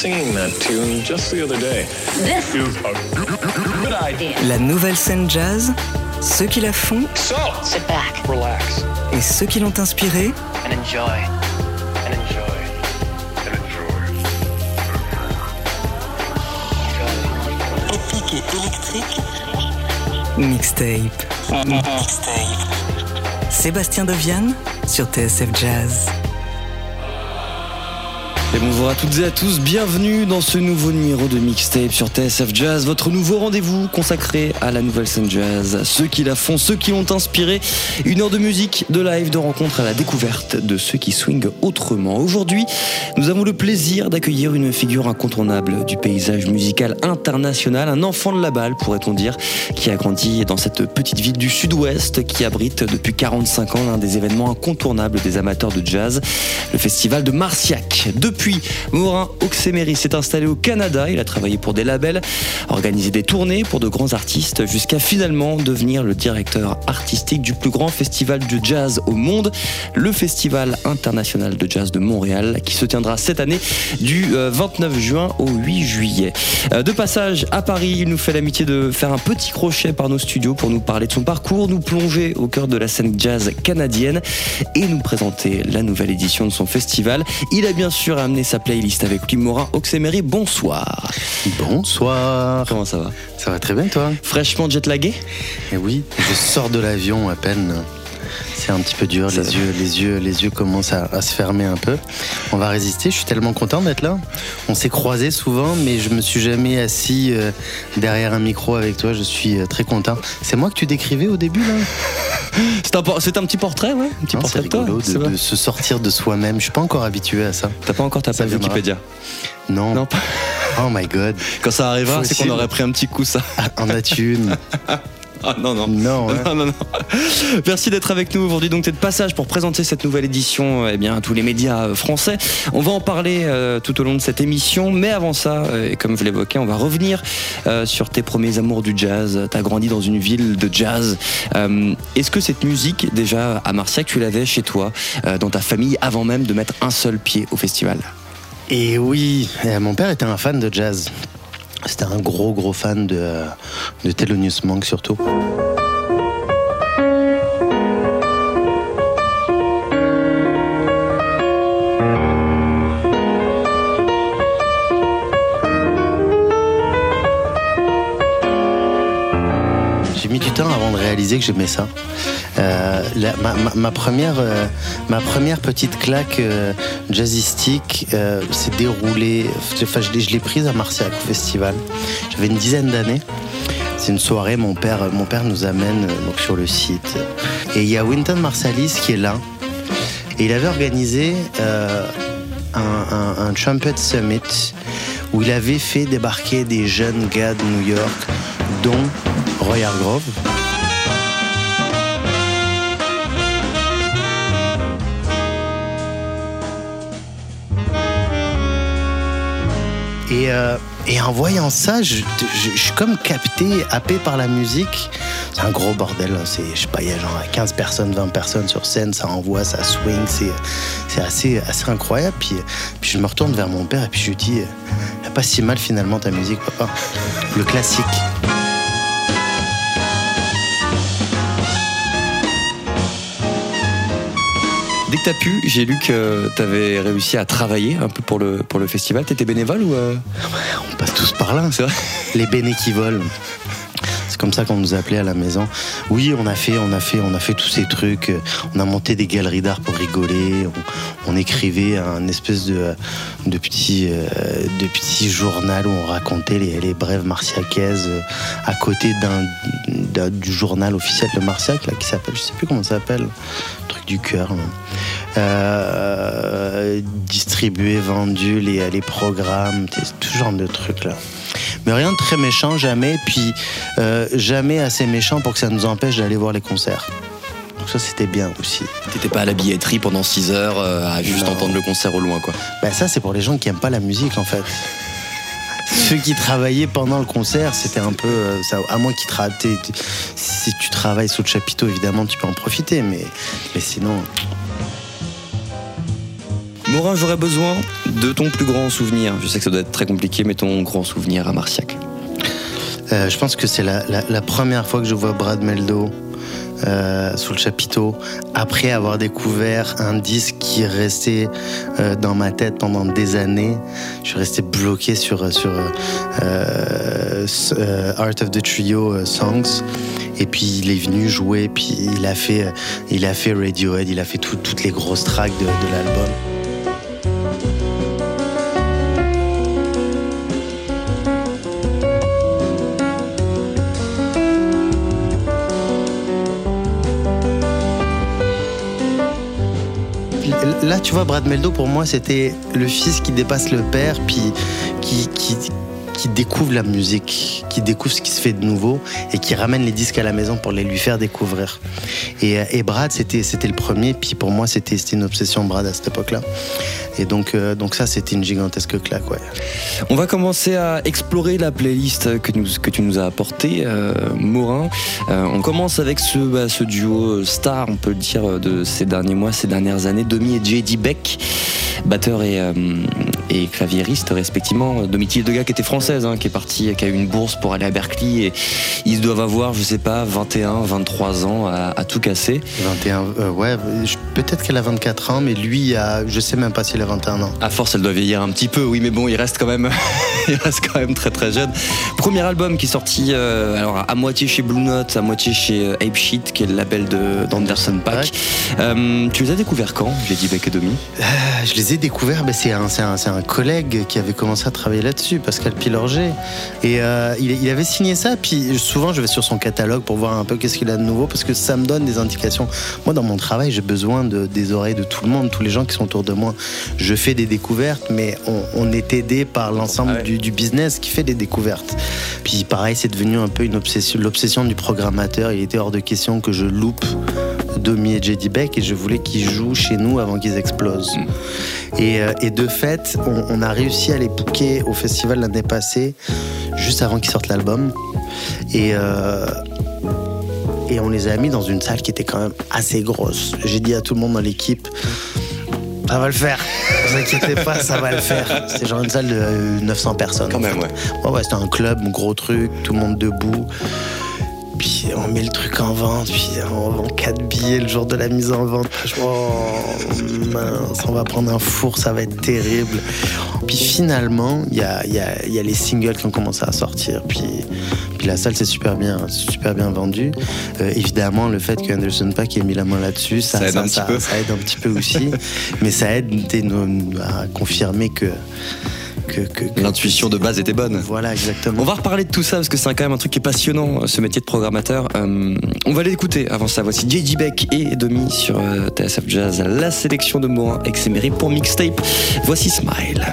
singing that tune just the other day. This is a good idea. La nouvelle scène jazz, ceux qui la font So, Sit back relax et ceux qui l'ont inspirée, and enjoy. and enjoy. And enjoy. épique et électrique, mixtape. Sébastien Deviane sur TSF Jazz. Bonjour à toutes et à tous, bienvenue dans ce nouveau numéro de Mixtape sur TSF Jazz, votre nouveau rendez-vous consacré à la nouvelle scène jazz, ceux qui la font, ceux qui l'ont inspiré, une heure de musique, de live, de rencontre à la découverte de ceux qui swingent autrement. Aujourd'hui, nous avons le plaisir d'accueillir une figure incontournable du paysage musical international, un enfant de la balle pourrait-on dire, qui a grandi dans cette petite ville du sud-ouest qui abrite depuis 45 ans l'un des événements incontournables des amateurs de jazz, le festival de Marciac. Morin Oxemery s'est installé au Canada, il a travaillé pour des labels, organisé des tournées pour de grands artistes, jusqu'à finalement devenir le directeur artistique du plus grand festival de jazz au monde, le Festival international de jazz de Montréal, qui se tiendra cette année du euh, 29 juin au 8 juillet. Euh, De passage à Paris, il nous fait l'amitié de faire un petit crochet par nos studios pour nous parler de son parcours, nous plonger au cœur de la scène jazz canadienne et nous présenter la nouvelle édition de son festival. Il a bien sûr sa playlist avec Morin Oxemery. Bonsoir. Bonsoir. Comment ça va? Ça va très bien toi? Fraîchement jetlagué? Eh oui, je sors de l'avion à peine. C'est un petit peu dur, les yeux, les yeux, les yeux commencent à, à se fermer un peu. On va résister. Je suis tellement content d'être là. On s'est croisés souvent, mais je me suis jamais assis euh, derrière un micro avec toi. Je suis euh, très content. C'est moi que tu décrivais au début là? C'est un, petit portrait, ouais Un petit Non, portrait de toi de, de se sortir de soi-même. Je suis pas encore habitué à ça. T'as pas encore ta page. Wikipédia? Non. Non, pas- Oh my god. quand ça arrivera, c'est qu'on aurait pris un petit coup, ça. En as-tu une? Ah non, non. Non. Non, non, non. Merci d'être avec nous aujourd'hui. Donc, t'es de passage pour présenter cette nouvelle édition eh bien, à tous les médias euh, français. On va en parler euh, tout au long de cette émission. Mais avant ça, euh, et comme je l'évoquais, on va revenir euh, sur tes premiers amours du jazz. T'as grandi dans une ville de jazz. Est-ce que cette musique, déjà à Marciac, tu l'avais chez toi, dans ta famille, avant même de mettre un seul pied au festival? Et oui, euh, mon père était un fan de jazz. C'était un gros gros fan de, euh, de Thelonious Monk surtout. Réaliser que j'aimais ça. Euh, ma, première, euh, ma première petite claque euh, jazzistique s'est déroulée. Enfin, je l'ai, prise à Marciac festival. J'avais une dizaine d'années. C'est une soirée, mon père, mon père nous amène donc sur le site. Et il y a Winton Marsalis qui est là. Et il avait organisé un, un- un Trumpet Summit où il avait fait débarquer des jeunes gars de New York, dont Roy Hargrove. Et, euh, et en voyant ça, je suis comme capté, happé par la musique. C'est un gros bordel. hein. C'est, je sais pas, il y a genre 15 personnes, 20 personnes sur scène, ça envoie, ça swing, c'est, c'est assez, assez incroyable. Puis, puis je me retourne vers mon père et puis je lui dis, euh, pas si mal finalement ta musique, papa. Le classique. Dès que t'as pu, j'ai lu que t'avais réussi à travailler un peu pour le, pour le festival. T'étais bénévole ou euh, On passe tous par là. C'est vrai Les béné qui volent. C'est comme ça qu'on nous appelait à la maison. Oui, on a fait, on a fait, on a fait tous ces trucs. On a monté des galeries d'art pour rigoler. On, on écrivait un espèce de, de petit, euh, de petit journal où on racontait les, les brèves martiacaises euh, à côté d'un, du journal officiel de Marciac là, qui s'appelle, je sais plus comment ça s'appelle, du cœur. là. Euh, distribué, vendu, les, les programmes, tout genre de trucs là. Mais rien de très méchant, jamais. Puis euh, jamais assez méchant pour que ça nous empêche d'aller voir les concerts. Donc ça, c'était bien aussi. T'étais pas à la billetterie pendant 6 heures euh, à juste Non. entendre le concert au loin, quoi. Ben ça, c'est pour les gens qui aiment pas la musique, en fait. Ceux qui travaillaient pendant le concert, c'était un peu. euh, ça, à moins qu'ils tra- t'es- t'es- Si tu travailles sous le chapiteau, évidemment, tu peux en profiter. Mais, mais sinon. Morin, j'aurais besoin de ton plus grand souvenir. Je sais que ça doit être très compliqué, mais ton grand souvenir à Marciac. Euh, je pense que c'est la, la- la première fois que je vois Brad Meldo euh, sous le chapiteau, après avoir découvert un disque qui est resté euh, dans ma tête pendant des années. Je suis resté bloqué sur, sur euh, Art of the Trio Songs. Et puis il est venu jouer, puis il a fait, il a fait Radiohead, il a fait tout- toutes les grosses tracks de l'album. Là, tu vois, Brad Meldo, pour moi, c'était le fils qui dépasse le père, puis qui, qui découvre la musique, qui découvre ce qui se fait de nouveau et qui ramène les disques à la maison pour les lui faire découvrir. Et, euh, Brad, c'était le premier, puis pour moi, c'était une obsession, Brad, à cette époque-là. Et donc, euh, donc ça, c'était une gigantesque claque, ouais. On va commencer à explorer la playlist que, nous- que tu nous as apportée, euh, Morin. Euh, on commence avec ce, bah, ce duo star, on peut le dire, de ces derniers mois, ces dernières années, Domi et JD Beck, batteur et, et claviériste respectivement. Domi Hildegard qui était française, hein, qui est partie, qui a eu une bourse pour aller à Berkeley et ils doivent avoir, je sais pas, 21, 23 ans à, tout casser. 21, euh, ouais, peut-être qu'elle a 24 ans, mais lui, a, je sais même pas s'il a 21 ans. À force, elle doit vieillir un petit peu, oui, mais bon, il reste quand même, il reste quand même très très jeune. Premier album qui est sorti, euh, alors à moitié chez Blue Note, à moitié chez euh, Ape Shit, qui est le label de d'Anderson Pack. Euh, tu les as découverts quand J'ai dit Beck et Domi. Euh, Je les ai découverts, ben, c'est un, un, un collègue qui avait commencé à travailler là-dessus, Pascal Pilorget. Et il, il avait signé ça, puis souvent je vais sur son catalogue pour voir un peu qu'est-ce qu'il a de nouveau, parce que ça me donne des indications. Moi, dans mon travail, j'ai besoin de, des oreilles de tout le monde, tous les gens qui sont autour de moi. Je fais des découvertes, mais on, on est aidé par l'ensemble Ah ouais. du, du business qui fait des découvertes. Puis pareil, c'est devenu un peu une obsession, l'obsession du programmateur. Il était hors de question que je loupe Domi et JD Beck et je voulais qu'ils jouent chez nous avant qu'ils explosent. Et, euh, et de fait, on, on a réussi à les booker au festival l'année passée, juste avant qu'ils sortent l'album. Et, euh, et on les a mis dans une salle qui était quand même assez grosse. J'ai dit à tout le monde dans l'équipe, ça va le faire. Ne vous inquiétez pas, ça va le faire. C'est genre une salle de euh, 900 personnes. Quand même, ouais. Ouais, ouais, c'était un club, un gros truc, tout le monde debout. Puis on met le truc en vente, puis on vend 4 billets le jour de la mise en vente. Oh mince, on va prendre un four, ça va être terrible. Puis finalement, il y a, y a les singles qui ont commencé à sortir. Puis, puis la salle s'est super bien, super bien vendue. Euh, évidemment, le fait que Anderson Paak ait mis la main là-dessus, ça, Ça aide un petit peu. ça aide un petit peu aussi. mais ça aide à confirmer que. que, que- que- L'intuition de base était bonne. Voilà, exactement. On va reparler de tout ça parce que c'est quand même un truc qui est passionnant, ce métier de programmateur. Euh, on va l'écouter avant ça. Voici JD Beck et Domi sur euh, TSF Jazz, la sélection de Morin ex pour mixtape. Voici Smile.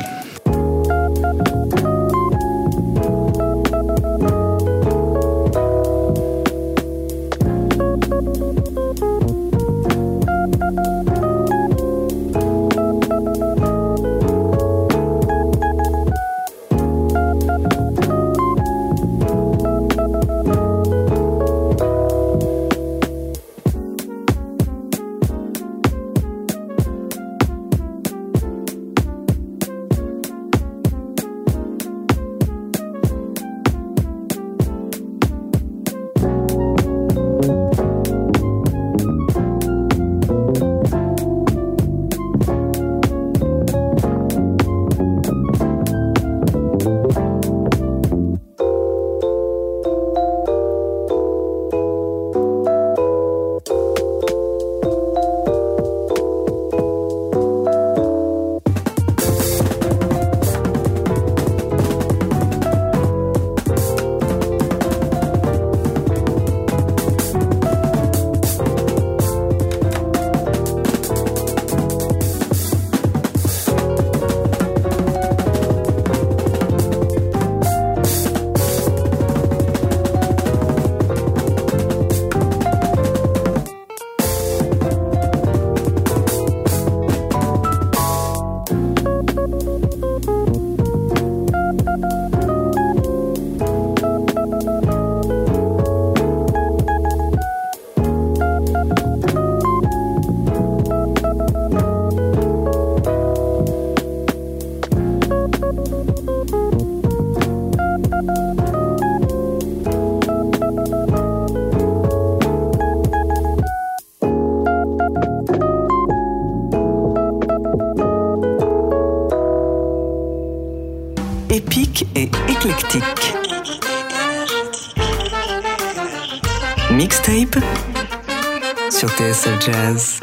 Jazz.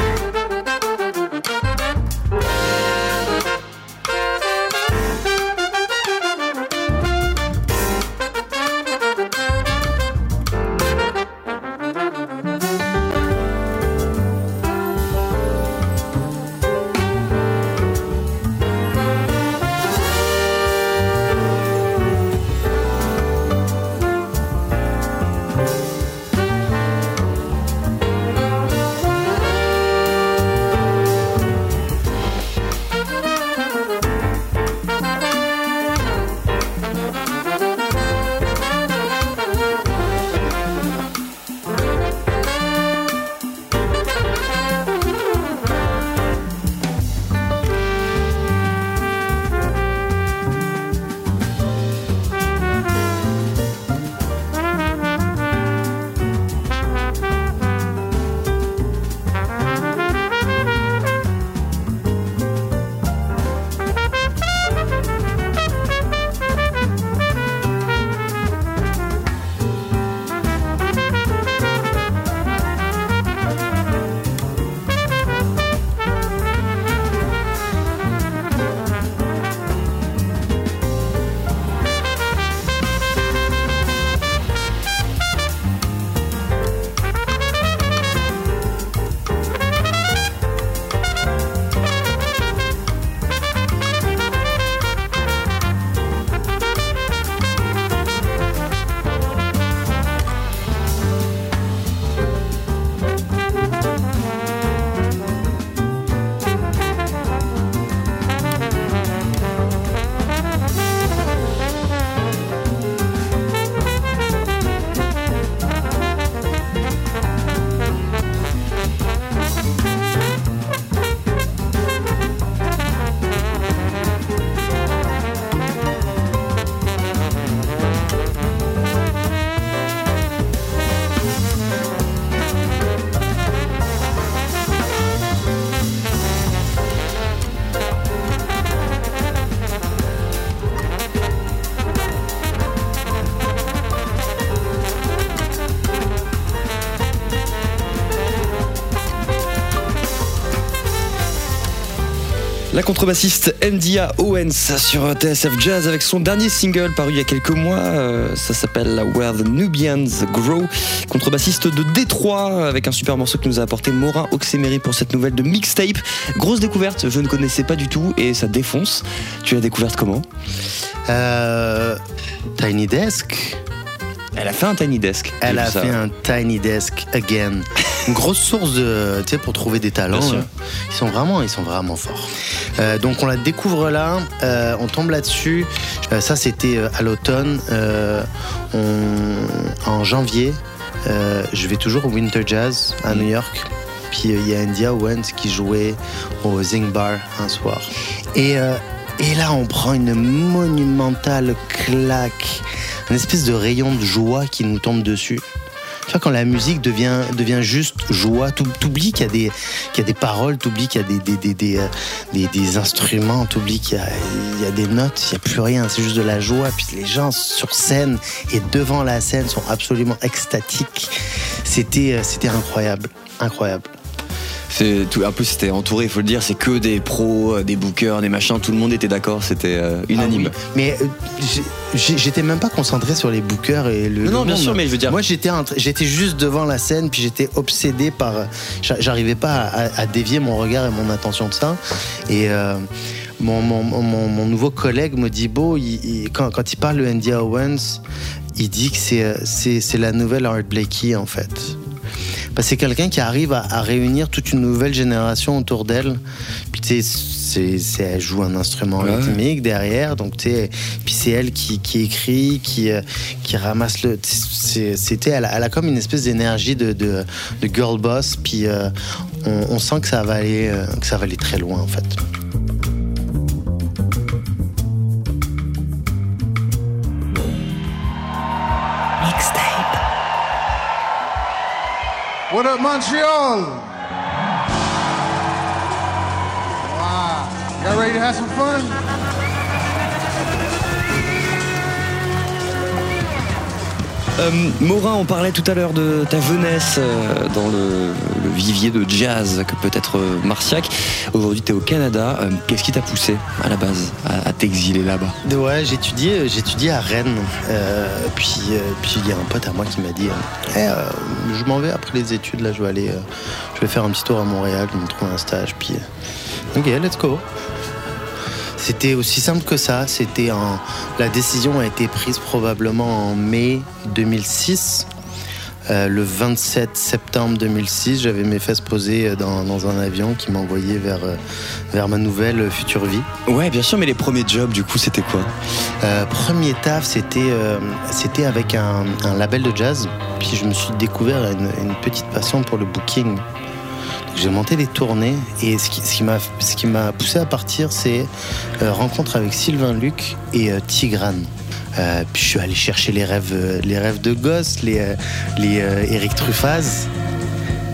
La contrebassiste Ndia Owens sur TSF Jazz avec son dernier single paru il y a quelques mois. euh, ça s'appelle Where the Nubians Grow. Contrebassiste de Détroit avec un super morceau que nous a apporté Morin Oxemery pour cette nouvelle de mixtape. Grosse découverte, je ne connaissais pas du tout et ça défonce. Tu l'as découverte comment? Euh, Tiny Desk. Elle a fait un tiny desk. Elle a ça. fait un Tiny Desk again. Une grosse source de, tu sais, pour trouver des talents. Hein. Ils sont vraiment, ils sont vraiment forts. Euh, donc on la découvre là, euh, on tombe là-dessus. Euh, ça c'était euh, à l'automne. Euh, en janvier, euh, je vais toujours au Winter Jazz à New York. Puis euh, il y a India Owens qui jouait au Zing Bar un soir. Et, euh, et là, on prend une monumentale claque, une espèce de rayon de joie qui nous tombe dessus. Quand la musique devient, devient juste joie, t'ou- t'oublies qu'il y, a des- qu'il y a des paroles, t'oublies qu'il y a des, des, des, des, euh, des- instruments, t'oublies qu'il y y a des notes, il n'y a plus rien, c'est juste de la joie. Puis les gens sur scène et devant la scène sont absolument extatiques. C'était euh, c'était incroyable, incroyable. C'est tout. En plus, c'était entouré, il faut le dire. C'est que des pros, euh, des bookers, des machins. Tout le monde était d'accord. C'était euh, unanime. Ah oui. Mais euh, j'étais même pas concentré sur les bookers et le. Non, bien sûr, mais je veux dire- Moi, j'étais juste devant la scène, puis j'étais obsédé par. j'a- J'arrivais pas à, à dévier mon regard et mon attention de ça. Et. euh, mon, mon, mon, mon nouveau collègue il- il- quand, quand il parle de India Owens, il dit que c'est la nouvelle Art Blakey en fait. Que c'est quelqu'un qui arrive à, à réunir toute une nouvelle génération autour d'elle. Puis tu sais, elle joue un instrument Ouais. rythmique derrière, donc tu puis c'est elle qui, qui écrit, qui, euh, qui ramasse le. C'était, elle, a- elle a comme une espèce d'énergie de, de, de girl boss, puis euh, on, on sent que ça va aller, euh, que ça va aller très loin en fait. What up, Montreal? Wow. Y'all ready to have some fun? Euh, Morin, on parlait tout à l'heure de ta jeunesse euh, dans le, vivier de jazz que peut être euh, Marciac. Aujourd'hui, tu es au Canada. Qu'est-ce qui t'a poussé à la base à, t'exiler là-bas? Ouais, j'étudiais, j'étudiais à Rennes. Puis, il y a un pote à moi qui m'a dit, Eh, je m'en vais après les études. Là, je vais aller, je vais faire un petit tour à Montréal. Je me trouve un stage. Puis, ok, let's go. C'était aussi simple que ça. C'était en... La décision a été prise probablement en mai 2006. Euh, le 27 septembre 2006, j'avais mes fesses posées dans, dans un avion qui m'envoyait vers, euh, vers ma nouvelle future vie. Ouais, bien sûr, mais les premiers jobs, du coup, c'était quoi? Euh, premier taf, c'était euh, c'était avec un, un label de jazz. Puis je me suis découvert une, une petite passion pour le booking. J'ai monté des tournées et ce qui, ce qui m'a ce qui m'a poussé à partir, c'est euh, rencontre avec Sylvain Luc et euh, Tigrane. Euh, puis je suis allé chercher les rêves, les rêves de gosse, les, les Eric Truffaz.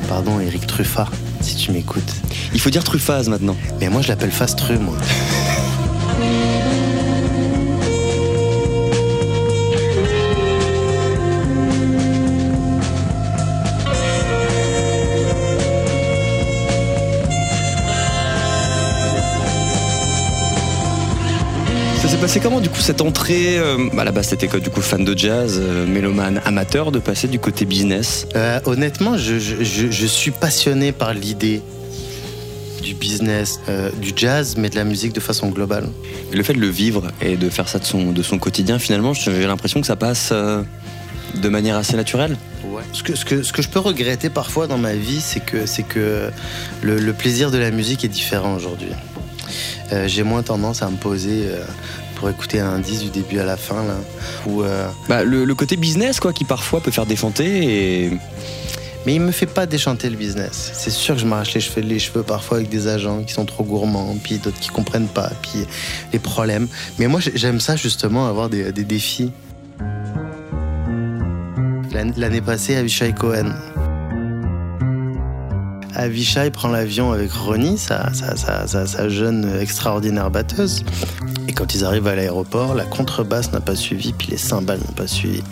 Pardon, Eric Truffat, si tu m'écoutes. Il faut dire Truffaz maintenant. Mais moi, je l'appelle Fastru, moi. Passé comment, du coup, cette entrée À la base, quoi, du coup, fan de jazz, euh, mélomane, amateur, de passer du côté business? Euh, honnêtement, je, je- je- je suis passionné par l'idée du business, euh, du jazz, mais de la musique de façon globale. Et Le fait de le vivre et de faire ça de son, de son quotidien, finalement, j'ai l'impression que ça passe euh, de manière assez naturelle. Ce que, ce, que, ce que je peux regretter parfois dans ma vie, c'est que, le, le plaisir de la musique est différent aujourd'hui. Euh, J'ai moins tendance à me poser euh, pour écouter un indice du début à la fin. Là, ou, euh, Bah, le, le côté business, quoi, qui parfois peut faire déchanter et. Mais il me fait pas déchanter le business. C'est sûr que je m'arrache les cheveux, les cheveux parfois avec des agents qui sont trop gourmands, puis d'autres qui comprennent pas, puis les problèmes. Mais moi, j'ai- j'aime ça justement, avoir des, des défis. L'an- L'année passée, Avishai Cohen. Avishai prend l'avion avec Ronnie, sa, jeune extraordinaire batteuse. Et quand ils arrivent à l'aéroport, la contrebasse n'a pas suivi, puis les cymbales n'ont pas suivi.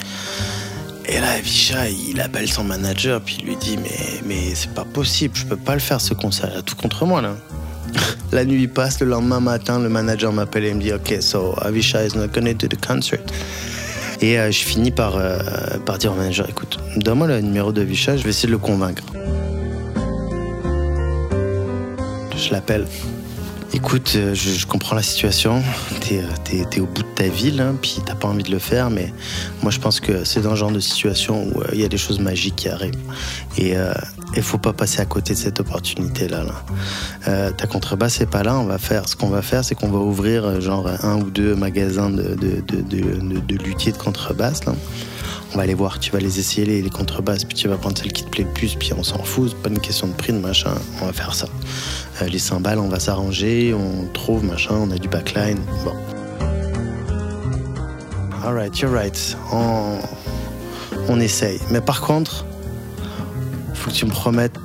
Et là, Avishai, il appelle son manager, puis il lui dit Mais, mais c'est pas possible, je peux pas le faire ce concert, il a tout contre moi là. La nuit passe, le lendemain matin, le manager m'appelle et me dit Ok, so Avishai is not gonna do the concert. Et euh, je finis par, euh, par dire au manager Écoute, donne-moi le numéro de Avishai, je vais essayer de le convaincre. Je l'appelle. Écoute, euh, je, comprends la situation. T'es, euh, t'es au bout de ta vie, là, puis t'as pas envie de le faire, mais moi je pense que c'est dans le genre de situation où euh, il y a des choses magiques qui arrivent. Et il faut pas passer à côté de cette opportunité-là. Là. Euh, ta contrebasse est pas là. On va faire, ce qu'on va faire, c'est qu'on va ouvrir euh, genre un ou deux magasins de, de- de luthiers de contrebasse. Là. On va aller voir, tu vas les essayer, les, contrebasses, puis tu vas prendre celle qui te plaît le plus, puis on s'en fout, pas une question de prix, de machin, on va faire ça. Euh, les cymbales, on va s'arranger, on trouve, machin, on a du backline, bon. Alright, you're right, on, on essaye. Mais par contre, faut que tu me promettes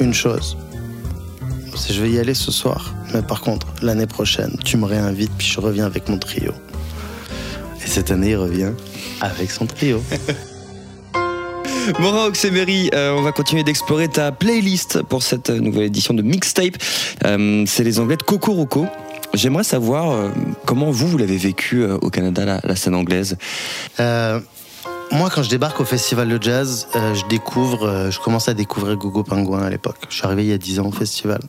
une chose. Je vais y aller ce soir, mais par contre, l'année prochaine, tu me réinvites, puis je reviens avec mon trio. Et cette année, il revient avec son trio. Morin Oxemery, euh, on va continuer d'explorer ta playlist pour cette nouvelle édition de Mixtape. Euh, c'est les Anglais de Cocoroco. J'aimerais savoir euh, comment vous, vous l'avez vécu euh, au Canada, la, la scène anglaise? Euh, moi, quand je débarque au festival de jazz, euh, je découvre, euh, je commence à découvrir Gogo Pingouin à l'époque. Je suis arrivé il y a 10 ans au festival.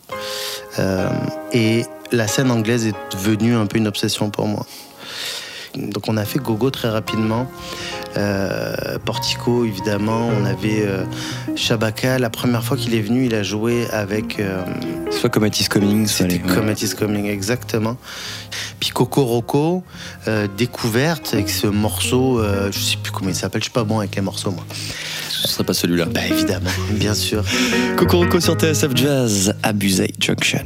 Euh, et la scène anglaise est devenue un peu une obsession pour moi. Donc on a fait Gogo très rapidement. Euh, Portico, évidemment. On avait euh, Shabaka. La première fois qu'il est venu, il a joué avec... euh, Soit Comet is Coming, c'était Comet is Coming, exactement. Puis Coco Roco, euh, découverte avec ce morceau, je sais plus comment il s'appelle, je suis pas bon avec les morceaux, moi. Ce serait pas celui-là. Bah évidemment, bien sûr. Cocoroco sur TSF Jazz, Abusey Junction.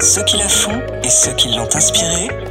Ceux qui la font et ceux qui l'ont inspirée.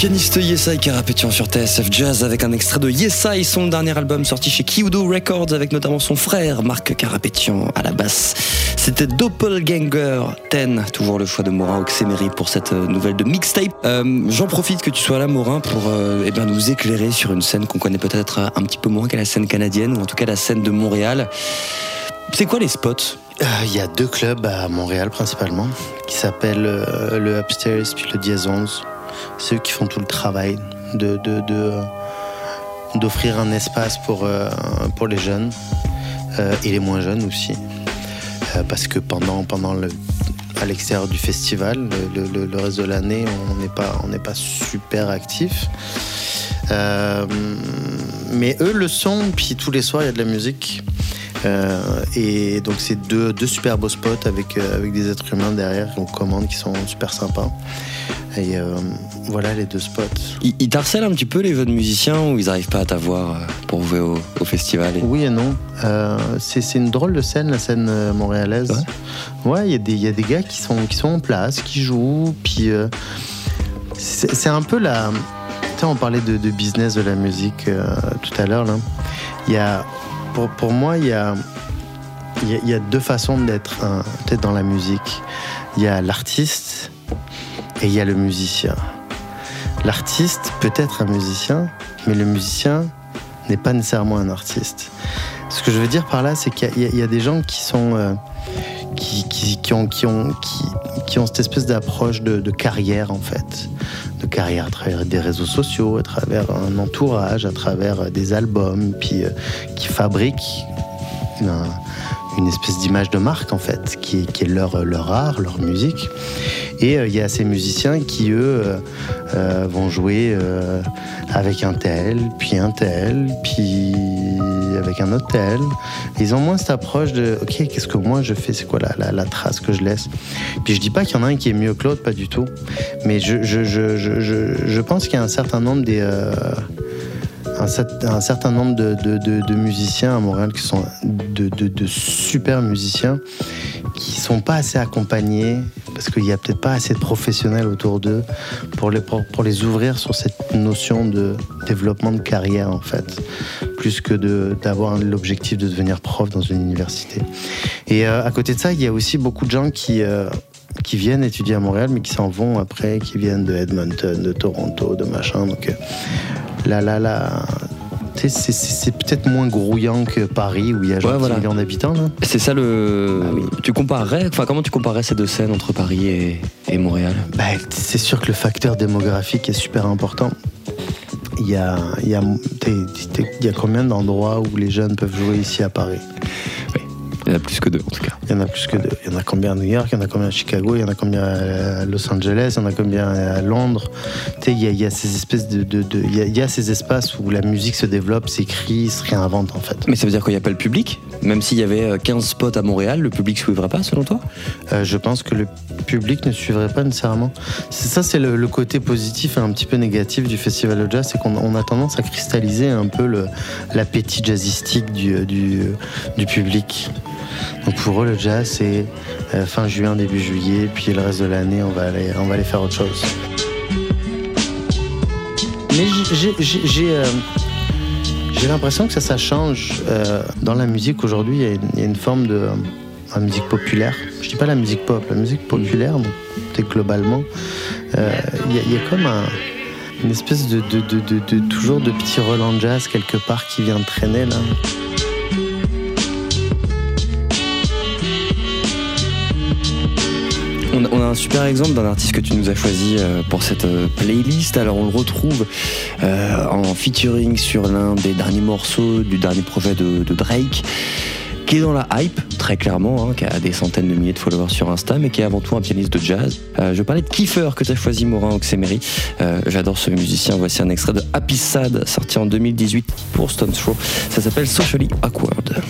Pianiste Yesai Karapetian sur TSF Jazz avec un extrait de Yesai, son dernier album sorti chez Kiudo Records avec notamment son frère Marc Karapetian à la basse. C'était Doppelganger 10, toujours le choix de Morin Oxemery pour cette nouvelle de mixtape. Euh, J'en profite que tu sois là Morin pour euh, eh nous éclairer sur une scène qu'on connaît peut-être un petit peu moins qu'à la scène canadienne ou en tout cas la scène de Montréal. C'est quoi les spots? Euh, Il y a deux clubs à Montréal principalement qui s'appellent le Upstairs puis le Diaz 11. C'est eux qui font tout le travail de, de- d'offrir un espace pour, euh, pour les jeunes euh, et les moins jeunes aussi. Euh, parce que pendant, pendant le, à l'extérieur du festival, le, reste de l'année, on n'est pas, on pas super actif. Mais eux le sont, puis tous les soirs il y a de la musique. Euh, et donc c'est deux, deux super beaux spots avec, euh, avec des êtres humains derrière qu'on commande qui sont super sympas. Et euh, voilà les deux spots. Ils, ils t'harcèlent un petit peu les jeunes musiciens ou ils n'arrivent pas à t'avoir pour jouer au, au festival et- Oui et non. Euh, c'est une drôle de scène, la scène montréalaise. Ouais, il y, a des- il y a des gars qui sont, qui sont en place, qui jouent. Puis c'est un peu la. Tu sais, on parlait de, de business de la musique euh, tout à l'heure. Il y a, pour, pour moi, il y a, y y a deux façons d'être peut-être dans la musique. Il y a l'artiste et il y a le musicien. L'artiste peut être un musicien, mais le musicien n'est pas nécessairement un artiste. Ce que je veux dire par là, c'est qu'il y a des gens qui sont euh, qui, ont, qui, ont, qui, ont cette espèce d'approche de, carrière en fait, de carrière à travers des réseaux sociaux, à travers un entourage, à travers des albums, puis euh, qui fabriquent une espèce d'image de marque en fait, qui est, leur, leur art, leur musique. Et euh, il y a ces musiciens qui, eux, euh, euh, vont jouer avec un tel, puis un tel, puis avec un autre tel. Ils ont moins cette approche de OK, qu'est-ce que moi je fais? C'est quoi la, la, trace que je laisse? Puis je dis pas qu'il y en a un qui est mieux que l'autre, pas du tout. Mais je, je, je, je pense qu'il y a un certain nombre des. Euh, un, cer- un certain nombre de, musiciens à Montréal qui sont de, super musiciens qui sont pas assez accompagnés parce qu'il y a peut-être pas assez de professionnels autour d'eux pour les, pour, les ouvrir sur cette notion de développement de carrière en fait plus que d'avoir l'objectif de devenir prof dans une université. Et euh, à côté de ça il y a aussi beaucoup de gens qui euh, qui viennent étudier à Montréal mais qui s'en vont après qui viennent de Edmonton de Toronto de machin. Donc là tu sais, c'est- peut-être moins grouillant que Paris où il y a genre Ouais, 10 voilà. millions d'habitants. C'est ça le. Ah oui. Tu comparerais, enfin comment tu comparais ces deux scènes entre Paris et, et Montréal? Bah, c'est sûr que le facteur démographique est super important. Il y a, il y a, il y a combien d'endroits où les jeunes peuvent jouer ici à Paris? Il y en a plus que deux en tout cas. Il y en a plus que deux. Il y en a combien à New York, il y en a combien à Chicago, il y en a combien à Los Angeles, il y en a combien à Londres. Tu sais, il y a, il y a ces espèces de, de- de- il, y a, il y a ces espaces où la musique se développe, s'écrit, se réinvente en fait. Mais ça veut dire qu'il n'y a pas le public? Même s'il y avait euh, 15 spots à Montréal, le public ne suivrait pas selon toi? Euh, je pense que le public ne suivrait pas nécessairement. Ça, c'est le, le côté positif et un petit peu négatif du festival de jazz, c'est qu'on on a tendance à cristalliser un peu l'appétit jazzistique du, du, du public. Donc pour eux, le jazz, c'est euh, fin juin, début juillet, puis le reste de l'année, on va aller, faire autre chose. Mais j'ai- euh, l'impression que ça, change. Euh, dans la musique aujourd'hui, il y a une- forme de musique populaire. Je dis pas la musique pop, la musique populaire, c'est globalement. Il y, a- comme un- une espèce de, de, de, de- toujours de petit Jazz quelque part qui vient traîner là. On a, un super exemple d'un artiste que tu nous as choisi euh, pour cette euh, playlist. Alors on le retrouve euh, en featuring sur l'un des derniers morceaux du dernier projet de, Drake, qui est dans la hype, très clairement, hein, qui a des centaines de milliers de followers sur Insta, mais qui est avant tout un pianiste de jazz. Je parlais de Kiefer que tu as choisi, Morin Oxemery. J'adore ce musicien. Voici un extrait de Happy Sad, sorti en 2018 pour Stone Throw. Ça s'appelle Socially Awkward.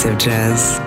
Sur TSF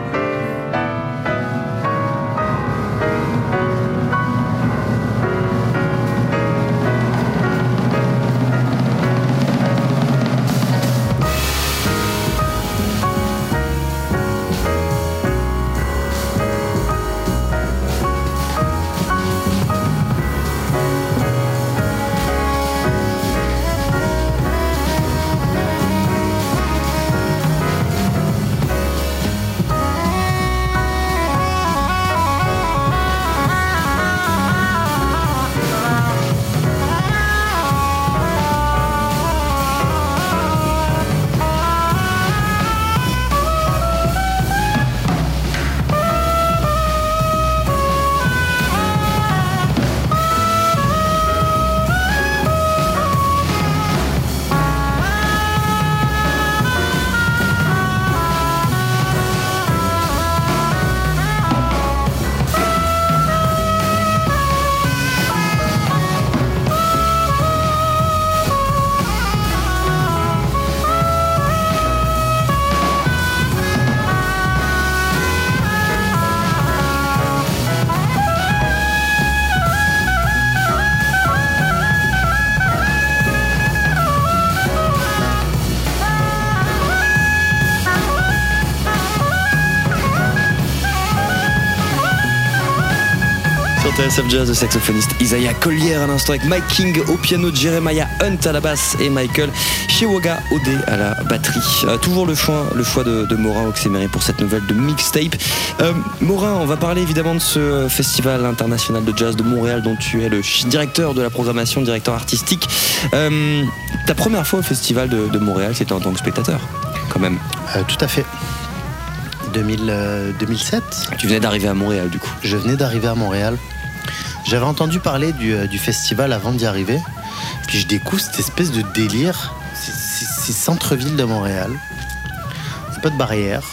TSF Jazz, le saxophoniste Isaiah Collier à l'instant avec Mike King au piano, Jeremiah Hunt à la basse et Michael Shewoga Ode à la batterie. Euh, toujours le choix, le choix de, de Morin Oxemery pour cette nouvelle de mixtape. Euh, Morin, on va parler évidemment de ce festival international de jazz de Montréal dont tu es le directeur de la programmation, directeur artistique. Euh, ta première fois au festival de, de Montréal, c'était en tant que spectateur, quand même. Euh, tout à fait. 2000, euh, 2007, Tu venais d'arriver à Montréal du coup. je venais d'arriver à Montréal. J'avais entendu parler du, euh, du festival avant d'y arriver. Puis je découvre cette espèce de délire. C'est- centre-ville de Montréal. Pas de barrière.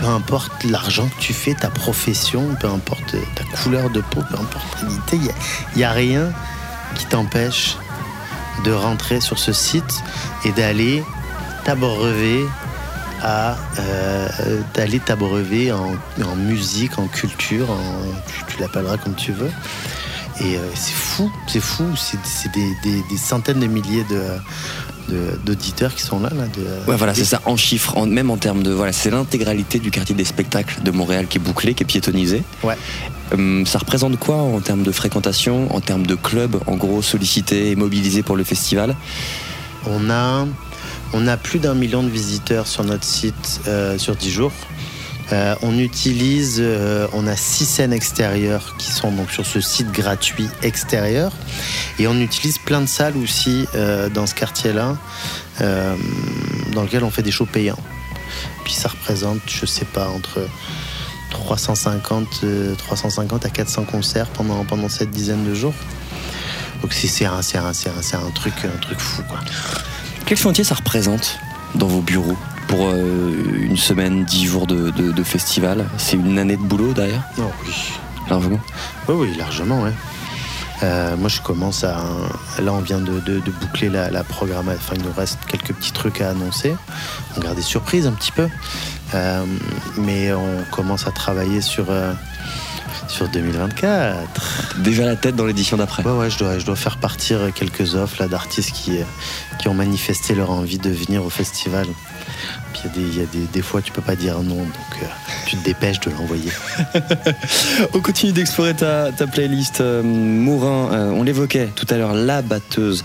Peu importe l'argent que tu fais, ta profession, peu importe ta couleur de peau, peu importe ta dignité, il n'y a rien qui t'empêche de rentrer sur ce site et d'aller t'abreuver à euh, d'aller t'abreuver en, en musique, en culture, en, tu, tu l'appelleras comme tu veux. Et euh, c'est fou, c'est fou, c'est des, des- des centaines de milliers de d'auditeurs qui sont là, là de, Ouais, voilà, c'est ça, en chiffres, en, même en termes de. Voilà, c'est l'intégralité du quartier des spectacles de Montréal qui est bouclé, qui est piétonnisé. Ouais. Hum, ça représente quoi en termes de fréquentation, en termes de clubs, en gros, sollicités et mobilisés pour le festival? On a, on a plus d'un million de visiteurs sur notre site euh, sur 10 jours. Euh, on utilise, euh, on a six scènes extérieures qui sont donc sur ce site gratuit extérieur. Et on utilise plein de salles aussi dans ce quartier-là, dans lequel on fait des shows payants. Puis ça représente, je sais pas, entre 350, euh, 350 à 400 concerts pendant, cette dizaine de jours. Donc c'est un truc, un truc fou, quoi. Quel chantier ça représente dans vos bureaux pour euh, une semaine, dix jours de, de- de festival? C'est une année de boulot derrière, Oh, oui. largement Oui, oui, largement, ouais. Euh, moi, je commence à. Là, on vient de, boucler la, la programme. Enfin, il nous reste quelques petits trucs à annoncer. On garde des surprises un petit peu. Euh, mais on commence à travailler sur, euh, sur 2024. Déjà la tête dans l'édition d'après. Ouais, ouais, je dois, je dois faire partir quelques offres là, d'artistes qui, euh, qui ont manifesté leur envie de venir au festival. Il y a, des, il y a des, des fois, tu peux pas dire non, donc euh, tu te dépêches de l'envoyer. On continue d'explorer ta, ta playlist euh, Mourin. euh, on l'évoquait tout à l'heure, la batteuse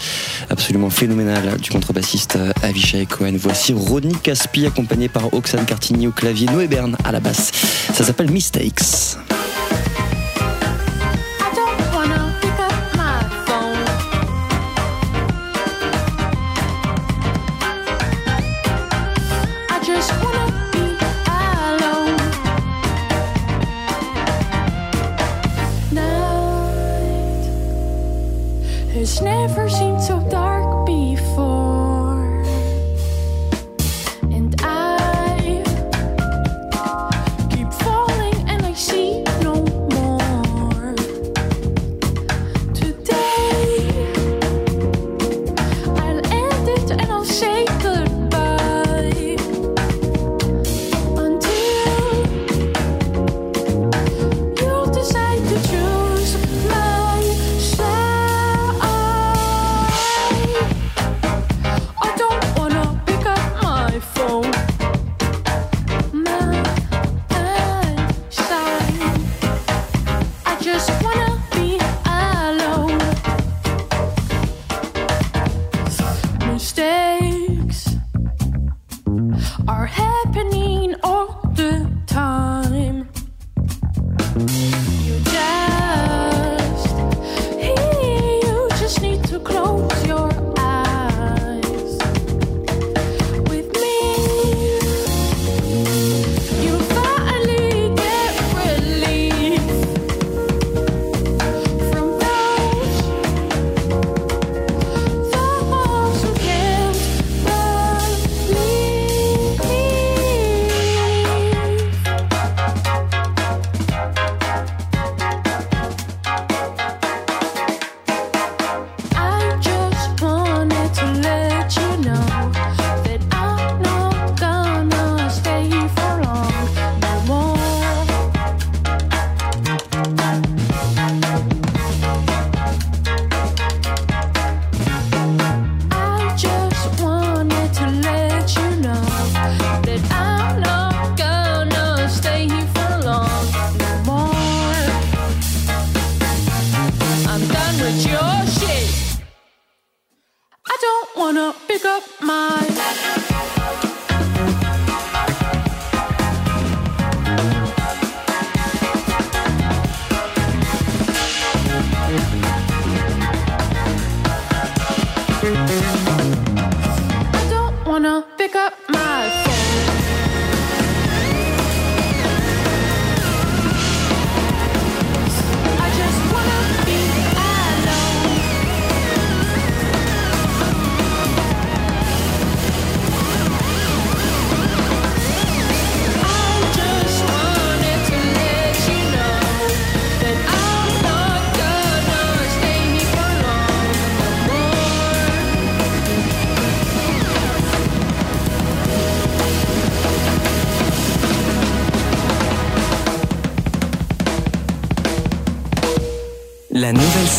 absolument phénoménale du contrebassiste euh, Avishai Cohen. Voici Rodney Caspi accompagné par Oxane Cartini au clavier, Noé Bern à la basse. Ça s'appelle Mistakes.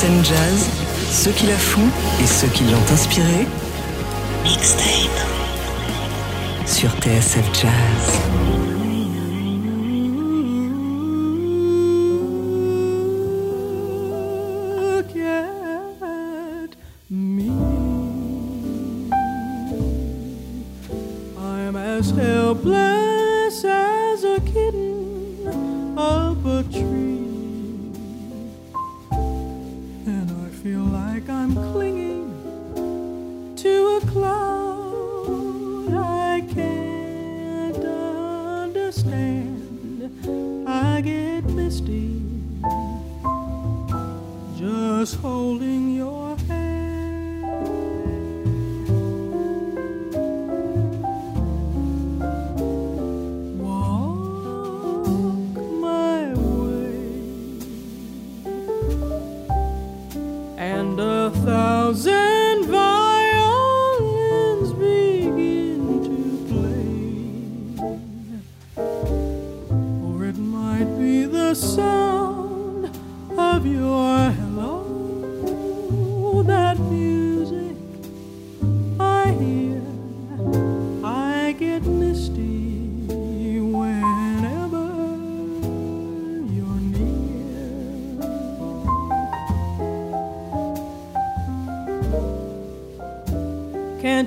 Scène jazz, ceux qui la font et ceux qui l'ont inspirée. Mixtape. Sur TSF Jazz.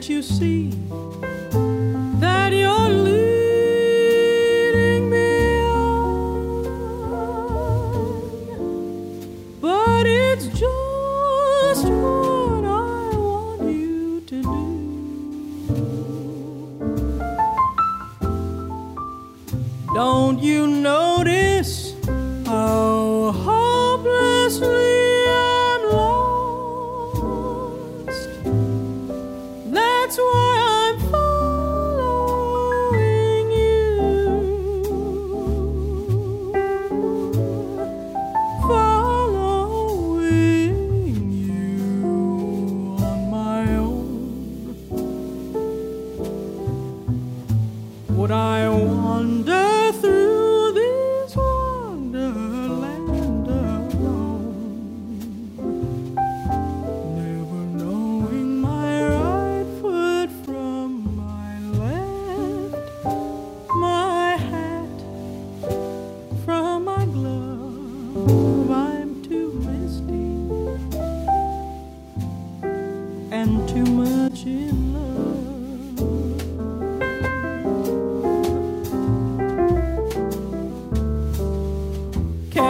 You see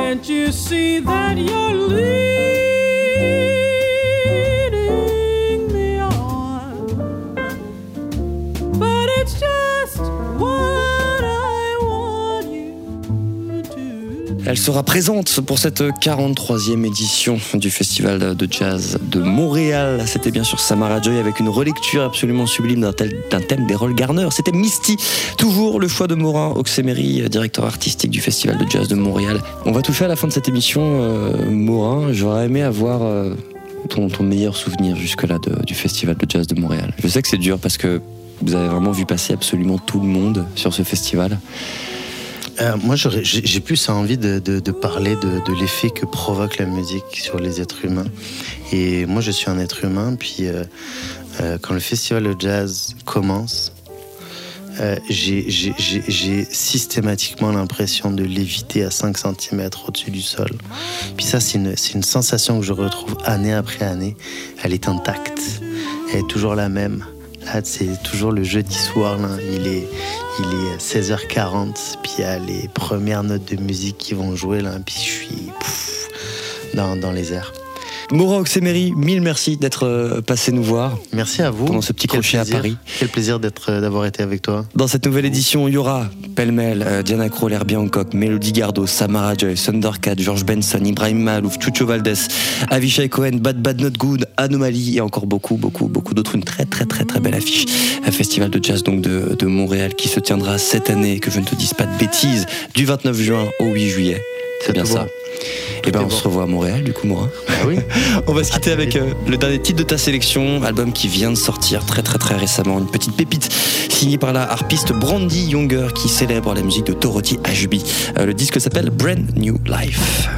Can't you see that you're leading Elle sera présente pour cette 43e édition du Festival de Jazz de Montréal. C'était bien sûr Samara Joy avec une relecture absolument sublime d'un thème d'Errol Garner. C'était Misty, toujours le choix de Morin Oxemery, directeur artistique du Festival de Jazz de Montréal. On va toucher à la fin de cette émission, euh, Morin. J'aurais aimé avoir euh, ton, ton meilleur souvenir jusque-là du Festival de Jazz de Montréal. Je sais que c'est dur parce que vous avez vraiment vu passer absolument tout le monde sur ce festival. Euh, moi, j'ai plus envie de, parler de, l'effet que provoque la musique sur les êtres humains. Et moi, je suis un être humain, puis euh, euh, quand le festival de jazz commence, j'ai- systématiquement l'impression de léviter à 5 cm au-dessus du sol. Puis ça, c'est une sensation que je retrouve année après année. Elle est intacte, elle est toujours la même. C'est toujours le jeudi soir. Il, est, il est 16h40, puis il y a les premières notes de musique qui vont jouer, là, puis je suis dans, dans les airs. Maura Oxemery, mille merci d'être euh, passé nous voir. Merci à vous. Pendant ce petit Quel crochet à. Paris. Quel plaisir euh, d'avoir été avec toi. Dans cette nouvelle édition, il y aura pêle-mêle euh, Diana Krall, Herbie Hancock, Melody Gardot, Samara Joy, Thundercat, George Benson, Ibrahim Malouf, Chucho Valdez, Avishai Cohen, Bad Bad Not Good, Anomaly et encore beaucoup, beaucoup, beaucoup d'autres. Une très, très, très, très belle affiche. Un festival de jazz donc de, de Montréal qui se tiendra cette année, que je ne te dise pas de bêtises, du 29 juin au 8 juillet. C'est bien tout ça. bon. Et ben est on bon. se revoit à Montréal du coup Morin. Ah oui. On va se quitter avec euh, le dernier titre de ta sélection, album qui vient de sortir très très très récemment, une petite pépite signée par la harpiste Brandy Younger qui célèbre la musique de Dorothy Ashby. Euh, le disque s'appelle Brand New Life.